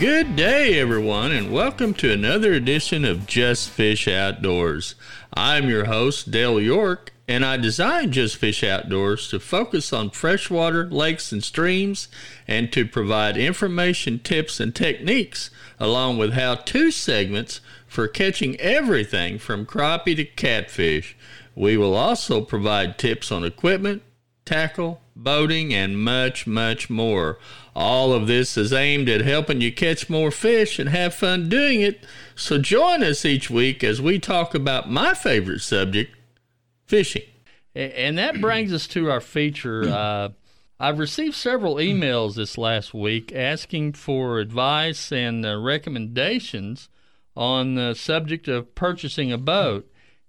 Good day, everyone, and welcome to another edition of Just Fish Outdoors. I'm your host, Dale York, and I designed Just Fish Outdoors to focus on freshwater lakes and streams and to provide information, tips, and techniques, along with how to segments for catching everything from crappie to catfish. We will also provide tips on equipment, tackle, boating, and much, much more. All of this is aimed at helping you catch more fish and have fun doing it. So join us each week as we talk about my favorite subject, fishing. And that brings us to our feature. Uh, I've received several emails this last week asking for advice and uh, recommendations on the subject of purchasing a boat.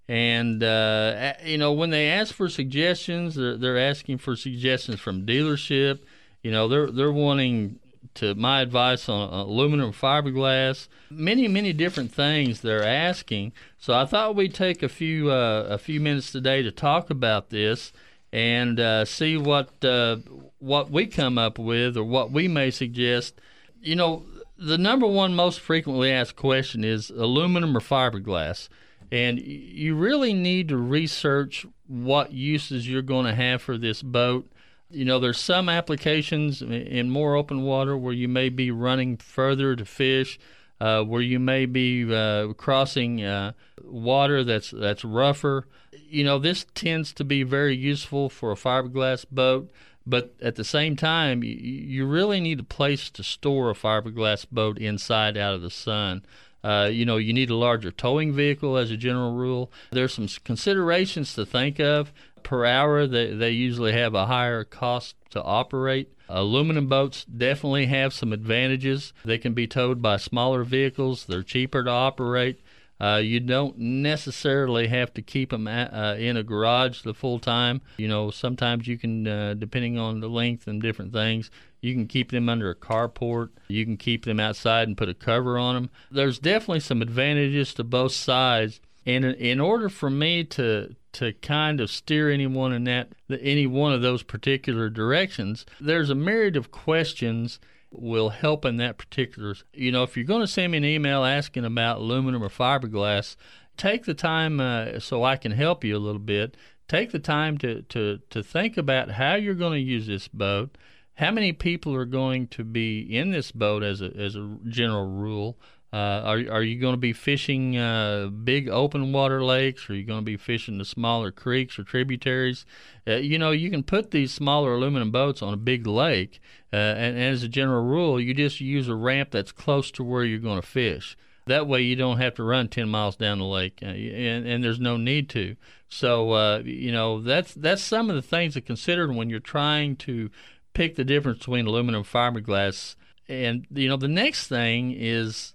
And uh, you know, when they ask for suggestions, they're, they're asking for suggestions from dealership. You know, they're they're wanting to my advice on aluminum fiberglass, many many different things they're asking. So I thought we'd take a few uh, a few minutes today to talk about this and uh, see what uh, what we come up with or what we may suggest. You know, the number one most frequently asked question is aluminum or fiberglass. And you really need to research what uses you're going to have for this boat. You know, there's some applications in more open water where you may be running further to fish, uh, where you may be uh, crossing uh, water that's that's rougher. You know, this tends to be very useful for a fiberglass boat, but at the same time, you, you really need a place to store a fiberglass boat inside out of the sun. Uh, you know, you need a larger towing vehicle as a general rule. There's some considerations to think of. Per hour, they, they usually have a higher cost to operate. Aluminum boats definitely have some advantages. They can be towed by smaller vehicles, they're cheaper to operate. Uh, you don't necessarily have to keep them at, uh, in a garage the full time. You know, sometimes you can, uh, depending on the length and different things, you can keep them under a carport. You can keep them outside and put a cover on them. There's definitely some advantages to both sides. And in order for me to to kind of steer anyone in that any one of those particular directions, there's a myriad of questions will help in that particular. You know, if you're going to send me an email asking about aluminum or fiberglass, take the time uh, so I can help you a little bit. Take the time to, to, to think about how you're going to use this boat, how many people are going to be in this boat as a, as a general rule. Uh, are are you going to be fishing uh, big open water lakes? Or are you going to be fishing the smaller creeks or tributaries? Uh, you know, you can put these smaller aluminum boats on a big lake, and, and, as a general rule, you just use a ramp that's close to where you're going to fish. That way, you don't have to run 10 miles down the lake, and, and there's no need to. So, uh, you know, that's that's some of the things to consider when you're trying to pick the difference between aluminum fiberglass. And you know, the next thing is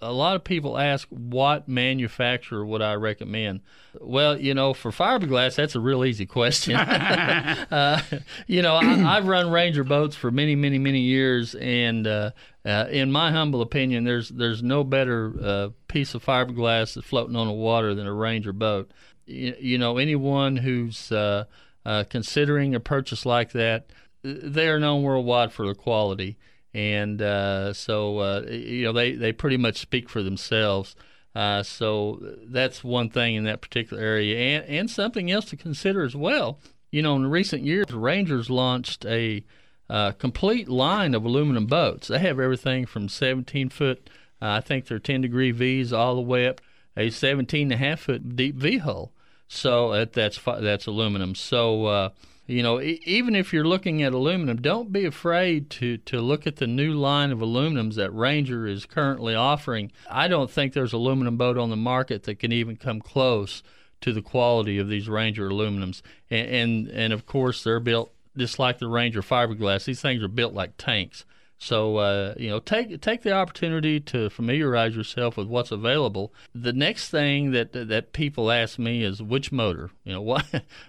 a lot of people ask what manufacturer would I recommend. Well, you know, for fiberglass, that's a real easy question. uh, you know, I, have run Ranger boats for many, many, many years, and uh, uh, in my humble opinion, there's there's no better uh, piece of fiberglass that's floating on the water than a Ranger boat. You, you know, anyone who's uh, uh, considering a purchase like that, they are known worldwide for their quality and uh, so uh, you know they they pretty much speak for themselves. Uh, so that's one thing in that particular area, and and something else to consider as well. You know, in recent years, Rangers launched a uh, complete line of aluminum boats. They have everything from 17 foot, uh, I think they're 10 degree V's, all the way up a 17 and a half foot deep V hull. So that's that's aluminum. So uh, you know, e- even if you're looking at aluminum, don't be afraid to, to look at the new line of aluminums that Ranger is currently offering. I don't think there's aluminum boat on the market that can even come close to the quality of these Ranger aluminums. And, and, and of course, they're built just like the Ranger fiberglass. These things are built like tanks. So uh, you know, take take the opportunity to familiarize yourself with what's available. The next thing that that people ask me is which motor. You know, what,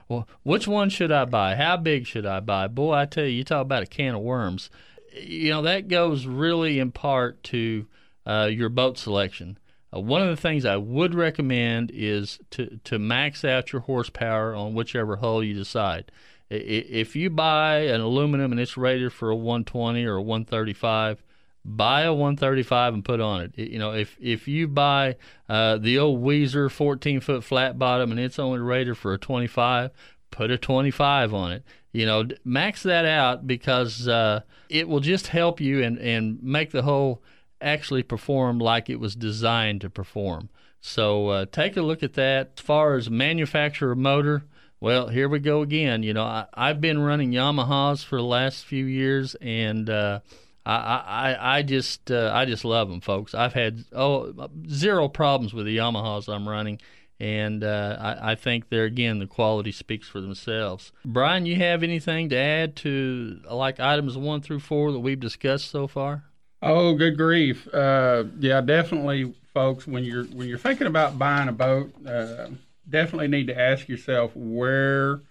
well, which one should I buy? How big should I buy? Boy, I tell you, you talk about a can of worms. You know, that goes really in part to uh, your boat selection. Uh, one of the things I would recommend is to to max out your horsepower on whichever hull you decide if you buy an aluminum and it's rated for a 120 or a 135, buy a 135 and put on it. You know, if if you buy uh, the old Weiser 14 foot flat bottom and it's only rated for a 25, put a 25 on it. You know, max that out because uh, it will just help you and and make the whole actually perform like it was designed to perform. So uh, take a look at that. As far as manufacturer motor, well, here we go again. You know, I, have been running Yamahas for the last few years, and uh, I, I, I just uh, I just love them, folks. I've had oh zero problems with the Yamahas I'm running, and uh, I, I think there again the quality speaks for themselves. Brian, you have anything to add to like items one through four that we've discussed so far? Oh, good grief! Uh, yeah, definitely, folks. When you're when you're thinking about buying a boat uh, definitely need to ask yourself where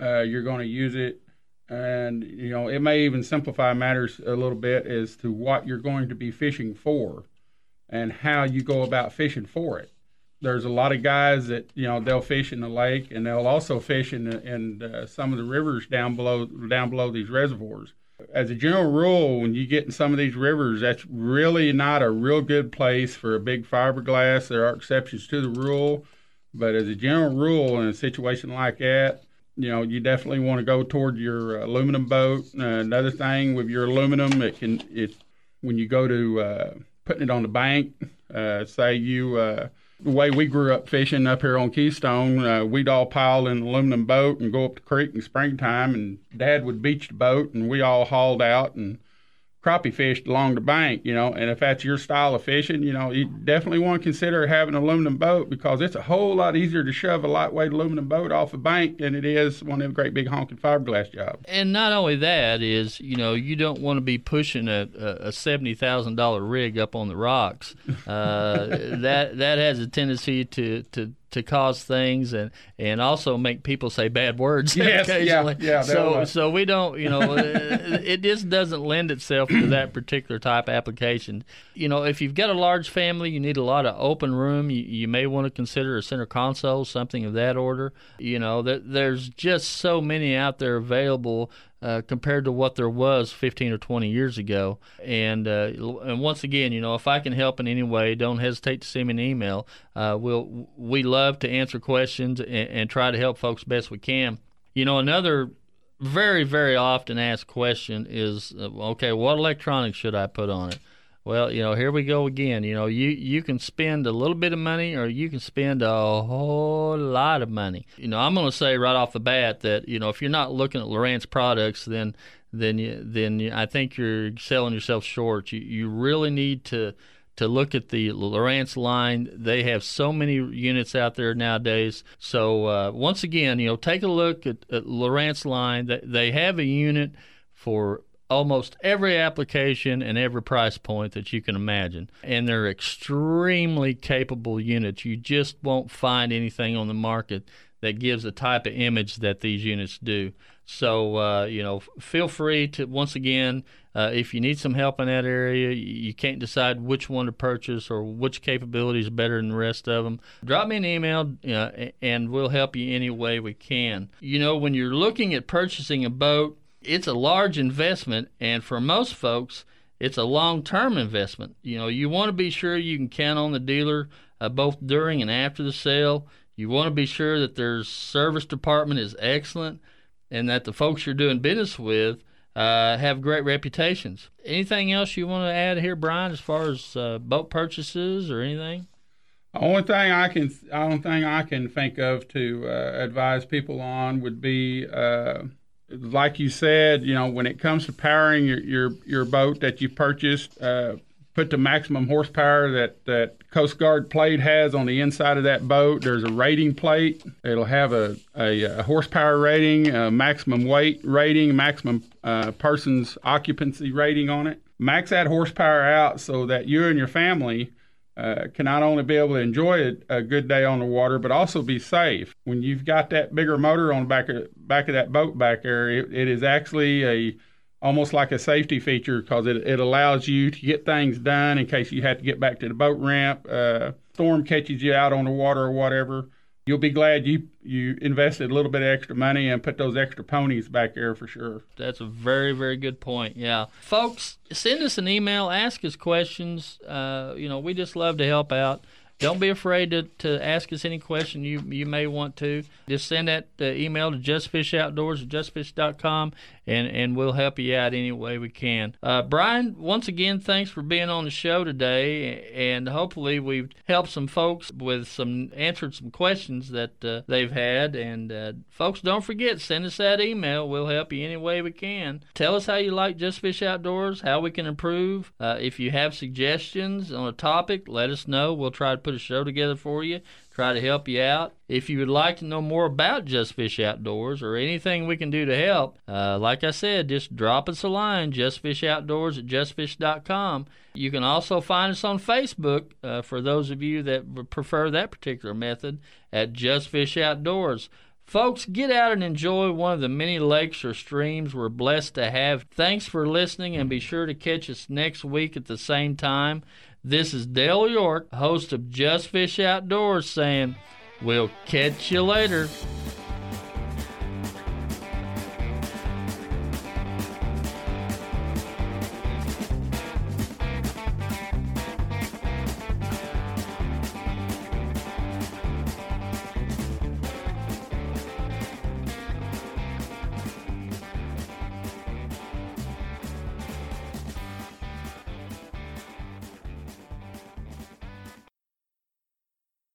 uh, you're going to use it. And, you know, it may even simplify matters a little bit as to what you're going to be fishing for and how you go about fishing for it. There's a lot of guys that, you know, they'll fish in the lake and they'll also fish in, in uh, some of the rivers down below, down below these reservoirs. As a general rule, when you get in some of these rivers, that's really not a real good place for a big fiberglass. There are exceptions to the rule but as a general rule, in a situation like that, you know, you definitely want to go toward your aluminum boat. Uh, another thing with your aluminum, it can it when you go to uh, putting it on the bank. Uh, say you uh, the way we grew up fishing up here on Keystone, uh, we'd all pile in an aluminum boat and go up the creek in springtime, and Dad would beach the boat, and we all hauled out and crappie fished along the bank, you know, and if that's your style of fishing, you know, you definitely want to consider having an aluminum boat because it's a whole lot easier to shove a lightweight aluminum boat off a bank than it is one of them great big honking fiberglass jobs. And not only that is, you know, you don't want to be pushing a, a seventy thousand dollar rig up on the rocks. Uh, that that has a tendency to to to cause things and and also make people say bad words yes, occasionally. Yeah, yeah, so so we don't you know it just doesn't lend itself to that particular type of application. You know, if you've got a large family, you need a lot of open room. You, you may want to consider a center console, something of that order. You know, that there's just so many out there available uh, compared to what there was 15 or 20 years ago. And uh, and once again, you know, if I can help in any way, don't hesitate to send me an email. Uh, we'll we love to answer questions and, and try to help folks best we can. You know, another very very often asked question is, uh, okay, what electronics should I put on it? Well, you know, here we go again. You know, you you can spend a little bit of money or you can spend a whole lot of money. You know, I'm going to say right off the bat that you know if you're not looking at Lowrance products, then then you, then you, I think you're selling yourself short. You you really need to to look at the Lowrance line. They have so many units out there nowadays. So uh, once again, you know, take a look at, at Lowrance line. They have a unit for almost every application and every price point that you can imagine. And they're extremely capable units. You just won't find anything on the market that gives the type of image that these units do. So, uh, you know, feel free to, once again, uh, if you need some help in that area, you can't decide which one to purchase or which capability is better than the rest of them, drop me an email uh, and we'll help you any way we can. You know, when you're looking at purchasing a boat, it's a large investment, and for most folks, it's a long term investment. You know, you want to be sure you can count on the dealer uh, both during and after the sale. You want to be sure that their service department is excellent and that the folks you're doing business with uh, have great reputations. Anything else you want to add here, Brian, as far as uh, boat purchases or anything? The only thing I can, only thing I can think of to uh, advise people on would be uh, like you said, you know, when it comes to powering your your, your boat that you purchased, uh, put the maximum horsepower that that Coast Guard plate has on the inside of that boat. There's a rating plate. It'll have a, a, a horsepower rating, a maximum weight rating, maximum uh, person's occupancy rating on it. Max that horsepower out so that you and your family uh, can not only be able to enjoy a, a, good day on the water, but also be safe. When you've got that bigger motor on the back of back of that boat back there, it, it is actually a almost like a safety feature because it, it allows you to get things done in case you have to get back to the boat ramp. Uh, storm catches you out on the water or whatever. You'll be glad you you invested a little bit of extra money and put those extra ponies back there for sure. That's a very very good point. Yeah, folks, send us an email, ask us questions. Uh, you know, we just love to help out. Don't be afraid to, to ask us any question you you may want to. Just send that uh, email to justfishoutdoors at justfish.com and, and we'll help you out any way we can. Uh, Brian, once again, thanks for being on the show today, and hopefully we've helped some folks with some answered some questions that uh, they've had. And uh, folks, don't forget, send us that email. We'll help you any way we can. Tell us how you like Just Fish Outdoors, how we can improve. Uh, if you have suggestions on a topic, let us know. We'll try to put a show together for you try to help you out. If you would like to know more about Just Fish Outdoors or anything we can do to help, uh, like I said, just drop us a line, justfishoutdoors at justfish.com. You can also find us on Facebook uh, for those of you that prefer that particular method at Just Fish Outdoors. Folks, get out and enjoy one of the many lakes or streams we're blessed to have. Thanks for listening and be sure to catch us next week at the same time. This is Dale York, host of Just Fish Outdoors, saying, We'll catch you later.